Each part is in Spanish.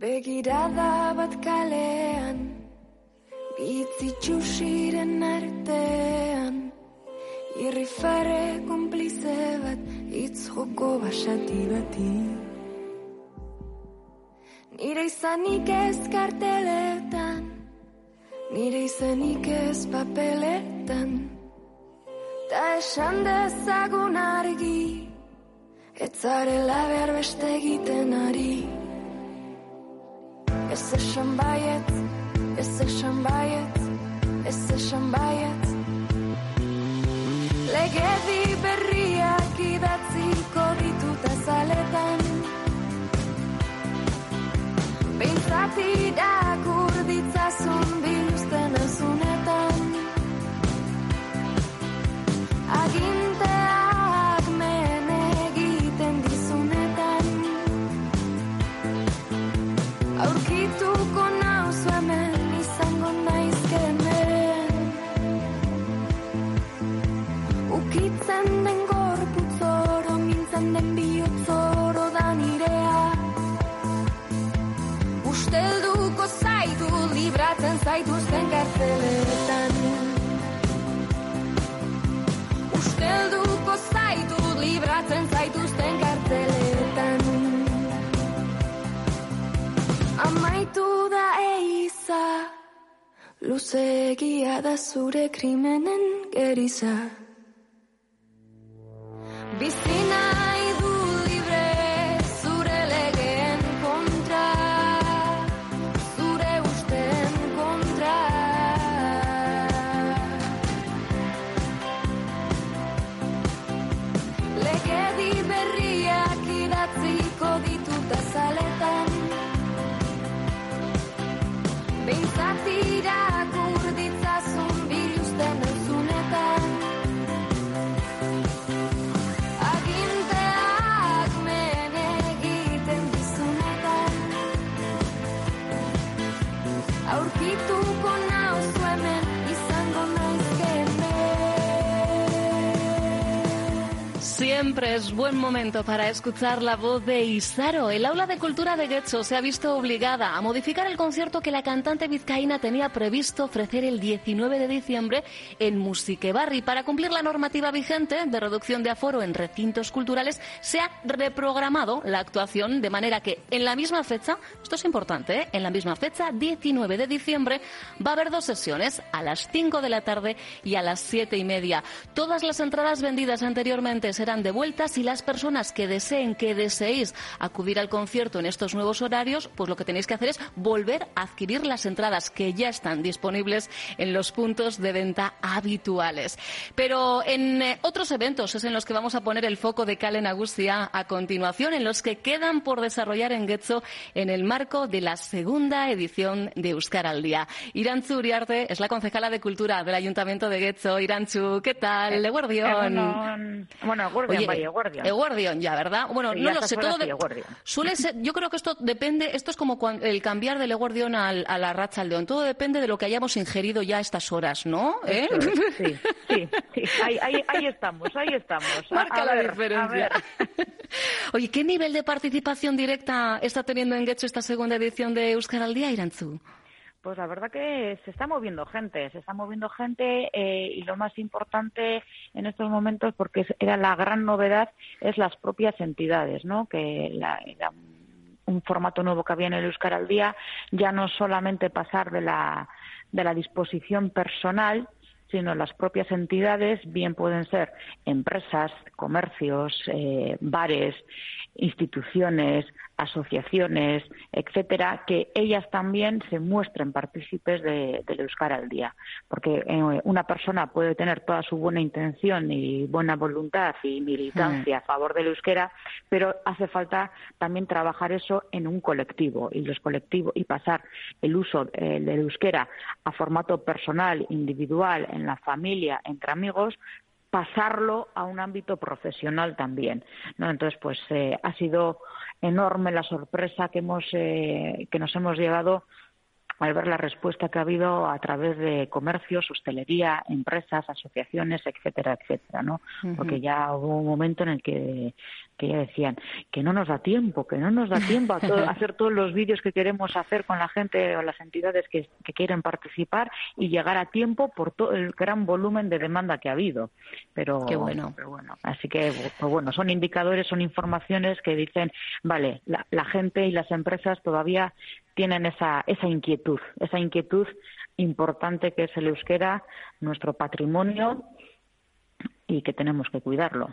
Begirada bat kalean, bitzitxusiren artean, irrifare konplize bat, itz joko basati bati. Nire izanik ez karteletan, nire izanik ez papeletan, ta esan dezagun argi, ez zarela behar beste egiten ari. Ez esan baiet, ez esan baiet, ez esan baiet Legedi berriak idatziko ditut azaletan Bintzat irakur ditzazun kartzeletan Ustelduko zaitu libratzen zaituzten kartzeletan Amaitu da eiza Luzegia da zure krimenen geriza Aurkituko nauzu hemen Siempre es buen momento para escuchar la voz de Isaro. El aula de cultura de Getxo se ha visto obligada a modificar el concierto que la cantante vizcaína tenía previsto ofrecer el 19 de diciembre en Musiquebarri. Para cumplir la normativa vigente de reducción de aforo en recintos culturales, se ha reprogramado la actuación de manera que en la misma fecha, esto es importante, ¿eh? en la misma fecha, 19 de diciembre, va a haber dos sesiones, a las 5 de la tarde y a las 7 y media. Todas las entradas vendidas anteriormente serán devueltas y las personas que deseen, que deseéis acudir al concierto en estos nuevos horarios, pues lo que tenéis que hacer es volver a adquirir las entradas que ya están disponibles en los puntos de venta habituales. Pero en eh, otros eventos es en los que vamos a poner el foco de Calen Agustia a continuación, en los que quedan por desarrollar en Getxo en el marco de la segunda edición de Euskar al Día. Irantzu Uriarte es la concejala de Cultura del Ayuntamiento de Getxo. Irantzu, ¿qué tal? Eguerdión. Egunon. Bueno, Oye, bai, Eguardión. Eguardión ya, ¿verdad? Bueno, Sí, no lo sé, todo de- suele ser, yo creo que esto depende, esto es como cuan- el cambiar del Eguardión al, a la racha al león, todo depende de lo que hayamos ingerido ya a estas horas, ¿no? ¿Eh? Es, Sí, sí, sí. Ahí, ahí, ahí estamos, ahí estamos. Marca a la ver, diferencia. Oye, ¿qué nivel de participación directa está teniendo en Getxo esta segunda edición de Euskal al Día, Irantzu? Pues la verdad que se está moviendo gente, se está moviendo gente eh, y lo más importante en estos momentos, porque era la gran novedad, es las propias entidades, ¿no? Que la, un formato nuevo que había en el Euskara al Día, ya no solamente pasar de la, de la disposición personal, sino las propias entidades, bien pueden ser empresas, comercios, eh, bares, instituciones, asociaciones, etcétera, que ellas también se muestren partícipes de, del Euskara al día. Porque eh, una persona puede tener toda su buena intención y buena voluntad y militancia a favor del euskera, pero hace falta también trabajar eso en un colectivo y los colectivos y pasar el uso eh, del euskera a formato personal, individual, en la familia, entre amigos, pasarlo a un ámbito profesional también. Entonces, pues eh, ha sido enorme la sorpresa que, hemos, eh, que nos hemos llevado al ver la respuesta que ha habido a través de comercios, hostelería, empresas, asociaciones, etcétera, etcétera, ¿no? Porque ya hubo un momento en el que, que ya decían que no nos da tiempo, que no nos da tiempo a, hacer todos los vídeos que queremos hacer con la gente o las entidades que, quieren participar y llegar a tiempo por todo el gran volumen de demanda que ha habido. Pero, Qué bueno. Pero bueno, así que pues bueno, son indicadores, son informaciones que dicen, vale, la, la gente y las empresas todavía tienen esa, esa inquietud, esa inquietud importante que es el euskera, nuestro patrimonio y que tenemos que cuidarlo.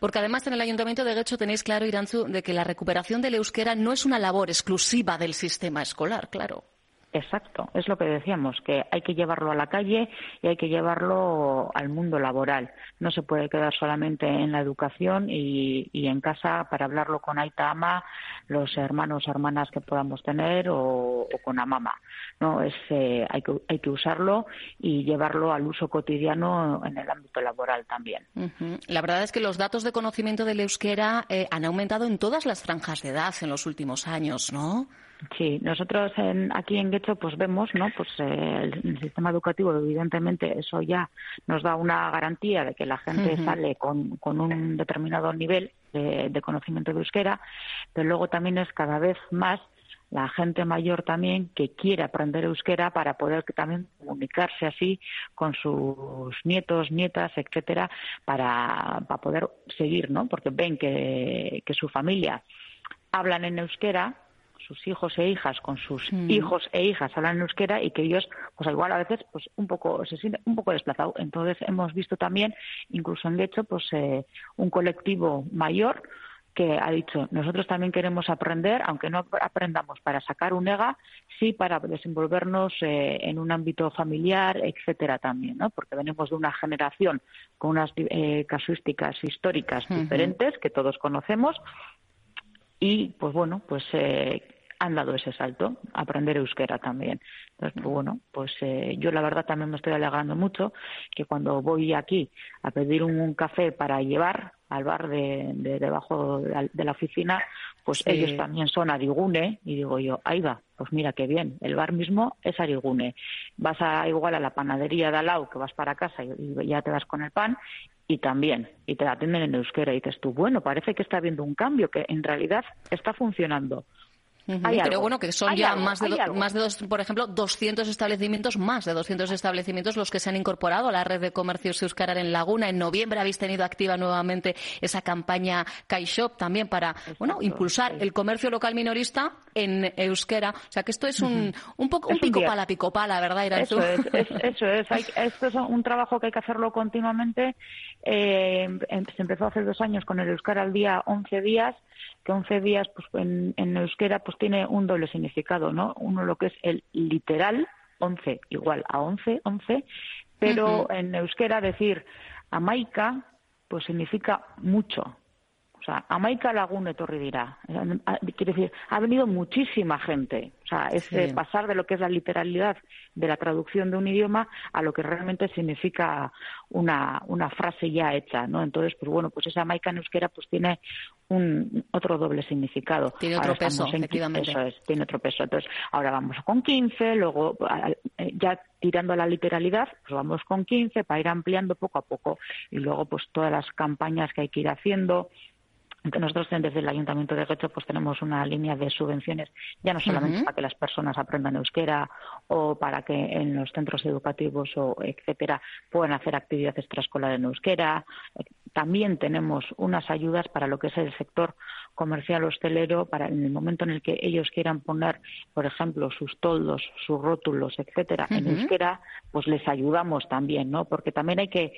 Porque además en el Ayuntamiento de Guecho tenéis claro, Iranzu, de que la recuperación del euskera no es una labor exclusiva del sistema escolar, claro. Exacto, es lo que decíamos, que hay que llevarlo a la calle y hay que llevarlo al mundo laboral. No se puede quedar solamente en la educación y, en casa para hablarlo con Aita Ama, los hermanos o hermanas que podamos tener o, con Amama. No, es, eh, hay, que, hay que usarlo y llevarlo al uso cotidiano en el ámbito laboral también. La verdad es que los datos de conocimiento del euskera eh, han aumentado en todas las franjas de edad en los últimos años, ¿no? Sí, nosotros aquí en Guecho pues vemos, ¿no? Pues eh, el, sistema educativo evidentemente eso ya nos da una garantía de que la gente sale con, un determinado nivel de, conocimiento de euskera, pero luego también es cada vez más la gente mayor también que quiere aprender euskera para poder también comunicarse así con sus nietos, nietas, etcétera, para, para poder seguir, ¿no? Porque ven que, que su familia hablan en euskera sus hijos e hijas con sus mm. hijos e hijas hablan en euskera y que ellos pues igual a veces pues un poco se sienten un poco desplazados. Entonces hemos visto también incluso en hecho pues eh, un colectivo mayor que ha dicho nosotros también queremos aprender aunque no aprendamos para sacar un EGA sí para desenvolvernos eh, en un ámbito familiar etcétera también no porque venimos de una generación con unas eh, casuísticas históricas diferentes que todos conocemos. Y pues bueno pues eh, han dado ese salto, aprender euskera también. Entonces, pues bueno, pues eh, yo la verdad también me estoy alegrando mucho que cuando voy aquí a pedir un, café para llevar al bar de, debajo de la, oficina, pues ellos también son arigune y digo yo, ahí va, pues mira qué bien, el bar mismo es arigune. Vas a igual a la panadería de al lado que vas para casa y, ya te vas con el pan y también, y te atienden en euskera y dices tú, bueno, parece que está habiendo un cambio, que en realidad está funcionando pero bueno, que son ya más de, más de dos, por ejemplo, 200 establecimientos, más de 200 establecimientos los que se han incorporado a la red de comercios Euskara en Laguna. En noviembre habéis tenido activa nuevamente esa campaña Shop también para, bueno, impulsar el comercio local minorista en euskera. O sea que esto es un, un poco un pico pala, pico pala, ¿verdad, Eso es, eso es. esto es un trabajo que hay que hacerlo continuamente. Eh, em, se empezó hace dos años con el Euskara al día 11 días que 11 días pues en, en, euskera pues tiene un doble significado, ¿no? Uno lo que es el literal, 11 igual a 11, 11, pero en euskera decir amaica pues significa mucho, o sea, amaika lagun etorri dira. Quiere decir, ha venido muchísima gente. O sea, es pasar de lo que es la literalidad de la traducción de un idioma a lo que realmente significa una, una frase ya hecha, ¿no? Entonces, pues bueno, pues esa amaika en euskera pues tiene un otro doble significado. Tiene otro peso, efectivamente. Eso es, tiene otro peso. Entonces, ahora vamos con 15, luego eh, ya tirando a la literalidad, pues vamos con 15 para ir ampliando poco a poco y luego pues todas las campañas que hay que ir haciendo nosotros desde el Ayuntamiento de Guecho pues tenemos una línea de subvenciones ya no solamente para que las personas aprendan euskera o para que en los centros educativos o etcétera puedan hacer actividades extraescolar en euskera. También tenemos unas ayudas para lo que es el sector comercial hostelero para en el momento en el que ellos quieran poner, por ejemplo, sus toldos, sus rótulos, etcétera, en euskera, pues les ayudamos también, ¿no? Porque también hay que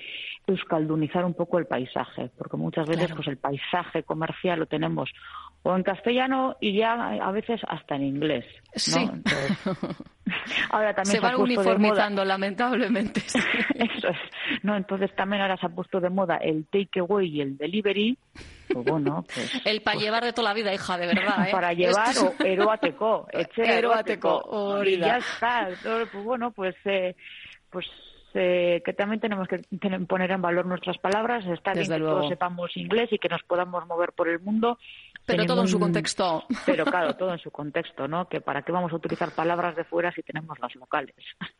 euskaldunizar un poco el paisaje, porque muchas veces pues el paisaje comercial lo tenemos o en castellano y ya a veces hasta en inglés. ¿no? Sí. ahora también se, van uniformizando, lamentablemente. Eso es. No, entonces también ahora se ha puesto de moda el takeaway y el delivery. Pues bueno, pues, el para pues llevar de toda la vida, hija, de verdad. ¿eh? Para llevar o eroateco. Eroateco. Y ya está. Pues bueno, pues eh, pues eh, que también tenemos que poner en valor nuestras palabras, está bien que todos sepamos inglés y que nos podamos mover por el mundo pero todo en su contexto. Pero claro, todo en su contexto, ¿no? Que para qué vamos a utilizar palabras de fuera si tenemos las locales.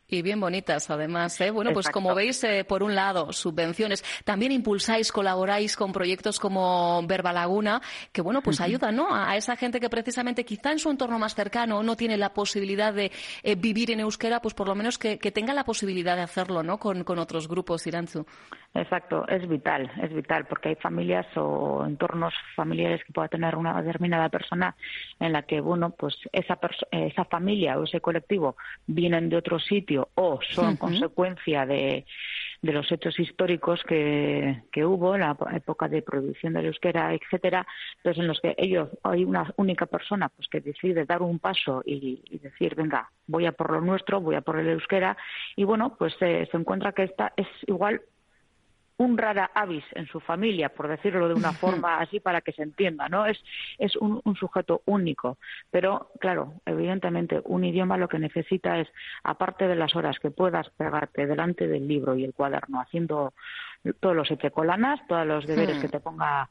Y bien bonitas, además. ¿eh? Bueno, pues como veis, eh, por un lado, subvenciones. También impulsáis, colaboráis con proyectos como Verba Laguna, que bueno, pues ayudan, ¿no? A, esa gente que precisamente quizá en su entorno más cercano no tiene la posibilidad de eh, vivir en euskera, pues por lo menos que, tenga la posibilidad de hacerlo, ¿no? Con, con otros grupos, Iranzu. Exacto, es vital, es vital, porque hay familias o entornos familiares que pueda tener una determinada persona en la que, bueno, pues esa, esa familia o ese colectivo vienen de otro sitio o son consecuencia de, de los hechos históricos que, que hubo la época de prohibición del euskera, etcétera, entonces en los que ellos hay una única persona pues que decide dar un paso y, decir venga voy a por lo nuestro, voy a por el euskera y bueno pues se encuentra que esta es igual un rara avis en su familia, por decirlo de una forma así para que se entienda, ¿no? Es, es un, sujeto único. Pero, claro, evidentemente, un idioma lo que necesita es, aparte de las horas que puedas pegarte delante del libro y el cuaderno, haciendo todos los echecolanas, todos los deberes que te ponga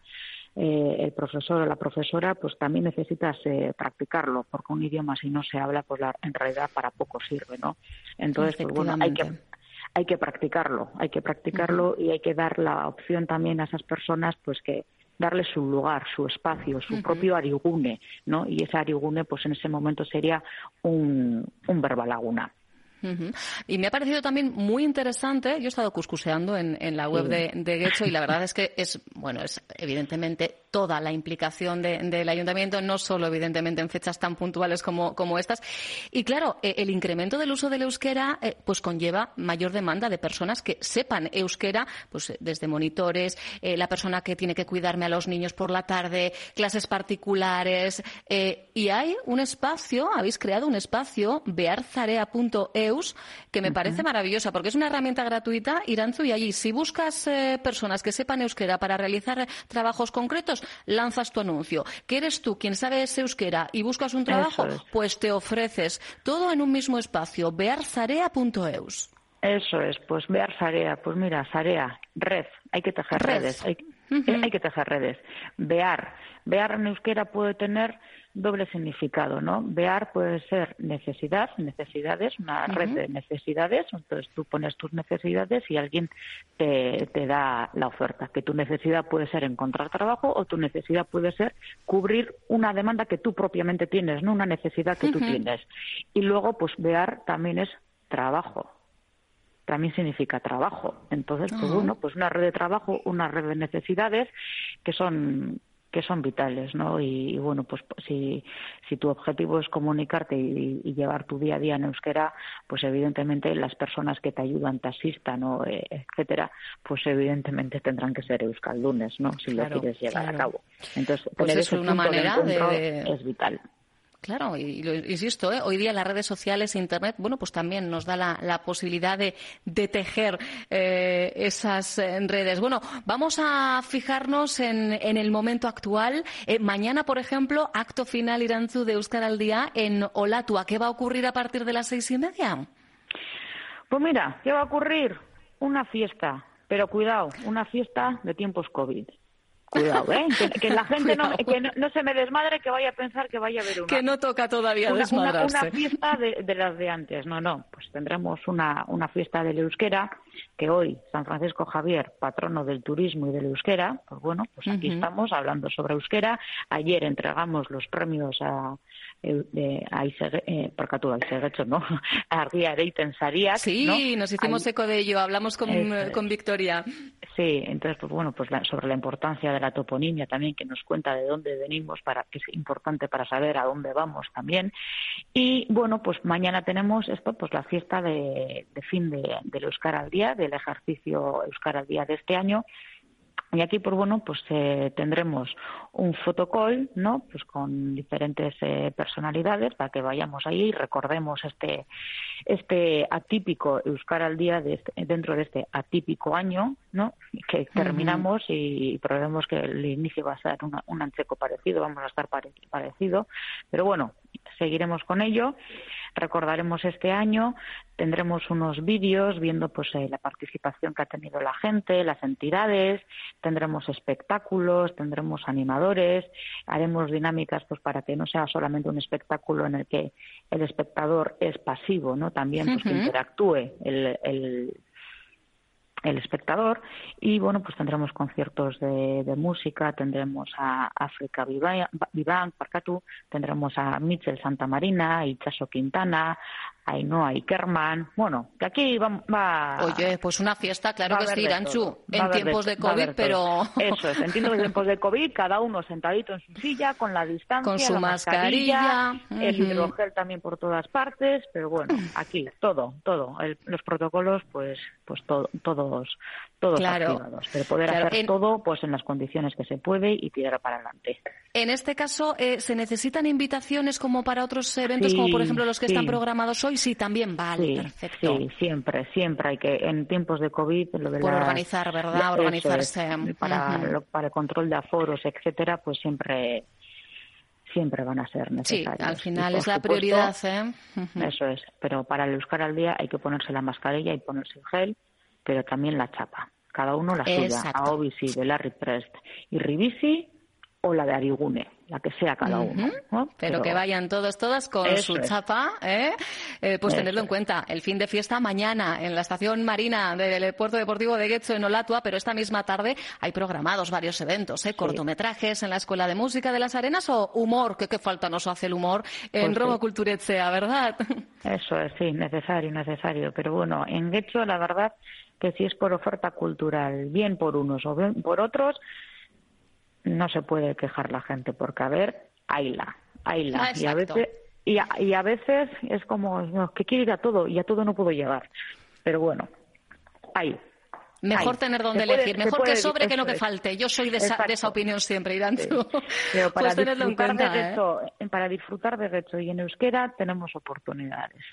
eh, el profesor o la profesora, pues también necesitas eh, practicarlo, porque un idioma si no se habla, pues en realidad para poco sirve, ¿no? Entonces, pues bueno, hay que hay que practicarlo, hay que practicarlo y hay que dar la opción también a esas personas pues que darle su lugar, su espacio, su propio arigune, ¿no? Y ese arigune pues en ese momento sería un, un verba laguna. Y me ha parecido también muy interesante, yo he estado cuscuseando en, la web de, de y la verdad es que es, bueno, es evidentemente toda la implicación del ayuntamiento, no solo evidentemente en fechas tan puntuales como, como estas. Y claro, eh, el incremento del uso del euskera eh, pues conlleva mayor demanda de personas que sepan euskera, pues eh, desde monitores, la persona que tiene que cuidarme a los niños por la tarde, clases particulares. y hay un espacio, habéis creado un espacio, bearzarea.eus, que me parece maravillosa porque es una herramienta gratuita, Iranzu, y allí si buscas personas que sepan euskera para realizar trabajos concretos, lanzas tu anuncio. ¿Que eres tú quien sabe ese euskera y buscas un trabajo? Pues te ofreces todo en un mismo espacio, bearzarea.eus. Eso es, pues Bear pues mira, Zarea, red, hay que tejer redes, hay, hay, que tejer redes. Bear, Bear en euskera puede tener doble significado, ¿no? Bear puede ser necesidad, necesidades, una red de necesidades, entonces tú pones tus necesidades y alguien te, te, da la oferta, que tu necesidad puede ser encontrar trabajo o tu necesidad puede ser cubrir una demanda que tú propiamente tienes, no una necesidad que tú tienes. Y luego, pues Bear también es trabajo, también significa trabajo. Entonces, pues bueno, pues una red de trabajo, una red de necesidades que son que son vitales, ¿no? Y, bueno, pues si, si tu objetivo es comunicarte y, llevar tu día a día en euskera, pues evidentemente las personas que te ayudan, te asistan, o eh, etcétera, pues evidentemente tendrán que ser euskaldunes, ¿no? Si lo quieres llevar a cabo. Entonces, pues es una manera de, es vital. Claro, y, lo insisto, ¿eh? hoy día las redes sociales e Internet, bueno, pues también nos da la, posibilidad de, tejer eh, esas eh, redes. Bueno, vamos a fijarnos en, el momento actual. mañana, por ejemplo, acto final Iranzu de Euskar al Día en Olatua. ¿Qué va a ocurrir a partir de las seis y media? Pues mira, ¿qué va a ocurrir? Una fiesta, pero cuidado, una fiesta de tiempos COVID. Cuidado, ¿eh? Que, la gente no, que no, se me desmadre que vaya a pensar que vaya a haber una... Que no toca todavía una, desmadrarse. Una, fiesta de, las de antes. No, no. Pues tendremos una, una fiesta del euskera que hoy San Francisco Javier, patrono del turismo y del euskera, pues bueno, pues aquí estamos hablando sobre euskera. Ayer entregamos los premios a, de, a eh, ¿no? a Ría Sí, nos hicimos eco de ello, hablamos con, con Victoria. Sí, entonces, pues bueno, pues sobre la importancia de la toponimia también, que nos cuenta de dónde venimos, para que es importante para saber a dónde vamos también. Y bueno, pues mañana tenemos esto, pues la fiesta de, fin de, del Euskar al Día, del ejercicio Euskar al Día de este año, y aquí, pues bueno, pues eh, tendremos un fotocall, ¿no? Pues con diferentes eh, personalidades para que vayamos ahí y recordemos este este atípico Euskara al día de este, dentro de este atípico año, ¿no? Que terminamos y probemos que el inicio va a ser un ancheco parecido, vamos a estar parecido, pero bueno, seguiremos con ello recordaremos este año, tendremos unos vídeos viendo pues eh, la participación que ha tenido la gente, las entidades, tendremos espectáculos, tendremos animadores, haremos dinámicas pues para que no sea solamente un espectáculo en el que el espectador es pasivo, ¿no? También pues que interactúe el, el el espectador y bueno pues tendremos conciertos de, de música tendremos a África Viván Parcatú tendremos a Michel Santa Marina Chaso Quintana Ainhoa Ikerman, bueno, que aquí va, va... Oye, pues una fiesta, claro que sí, en tiempos de, COVID, pero... Eso es, en tiempos de COVID, cada uno sentadito en su silla, con la distancia, con su mascarilla, el hidrogel también por todas partes, pero bueno, aquí, todo, todo, los protocolos, pues, pues todos, todos activados, pero poder hacer todo, pues en las condiciones que se puede y tirar para adelante. En este caso, eh, ¿se necesitan invitaciones como para otros eventos, como por ejemplo los que están programados hoy? Sí, también vale, perfecto. Sí, siempre, siempre hay que, en tiempos de COVID, lo de Por organizar, ¿verdad? Organizarse. para, para el control de aforos, etcétera, pues siempre siempre van a ser necesarios. Sí, al final es la prioridad. ¿eh? Eso es, pero para el buscar al día hay que ponerse la mascarilla y ponerse el gel, pero también la chapa. Cada uno la suya. A Obisi de Larry Prest y Ribisi o la de Arigune, la que sea cada uno. Pero, que vayan todos, todas con su chapa, ¿eh? eh pues tenerlo en cuenta. El fin de fiesta mañana en la estación marina del Puerto Deportivo de Guecho en Olatua, pero esta misma tarde hay programados varios eventos, ¿eh? cortometrajes en la Escuela de Música de las Arenas o humor, que qué falta nos hace el humor en pues Roma Culturetsea, ¿verdad? Eso es, sí, necesario, necesario. Pero bueno, en Guecho la verdad que si es por oferta cultural, bien por unos o bien por otros, no se puede quejar la gente porque a ver, hayla, hayla. Ah, y a veces y a, y a veces es como que quiero ir a todo y a todo no puedo llegar. Pero bueno, hay Mejor tener donde elegir, mejor que sobre que no que falte. Yo soy de esa, de esa opinión siempre, Irán. Sí. Pero para, pues disfrutar de ¿eh? para disfrutar de Gecho y en euskera tenemos oportunidades.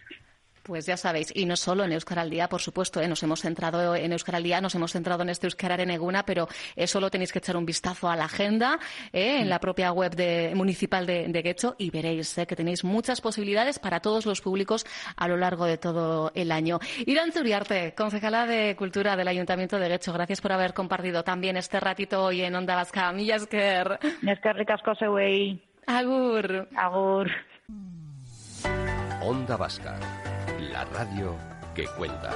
Pues ya sabéis, y no solo en Euskara al Día, por supuesto, ¿eh? nos hemos centrado en Euskara al Día, nos hemos centrado en este Euskara en Eguna, pero eso solo tenéis que echar un vistazo a la agenda ¿eh? en la propia web de, municipal de, de Guecho y veréis ¿eh? que tenéis muchas posibilidades para todos los públicos a lo largo de todo el año. Irán Zuriarte, concejala de Cultura del Ayuntamiento de Guecho, gracias por haber compartido también este ratito hoy en Onda Vasca. Millasker. Millasker Agur. Agur. Onda Vasca la radio que cuenta.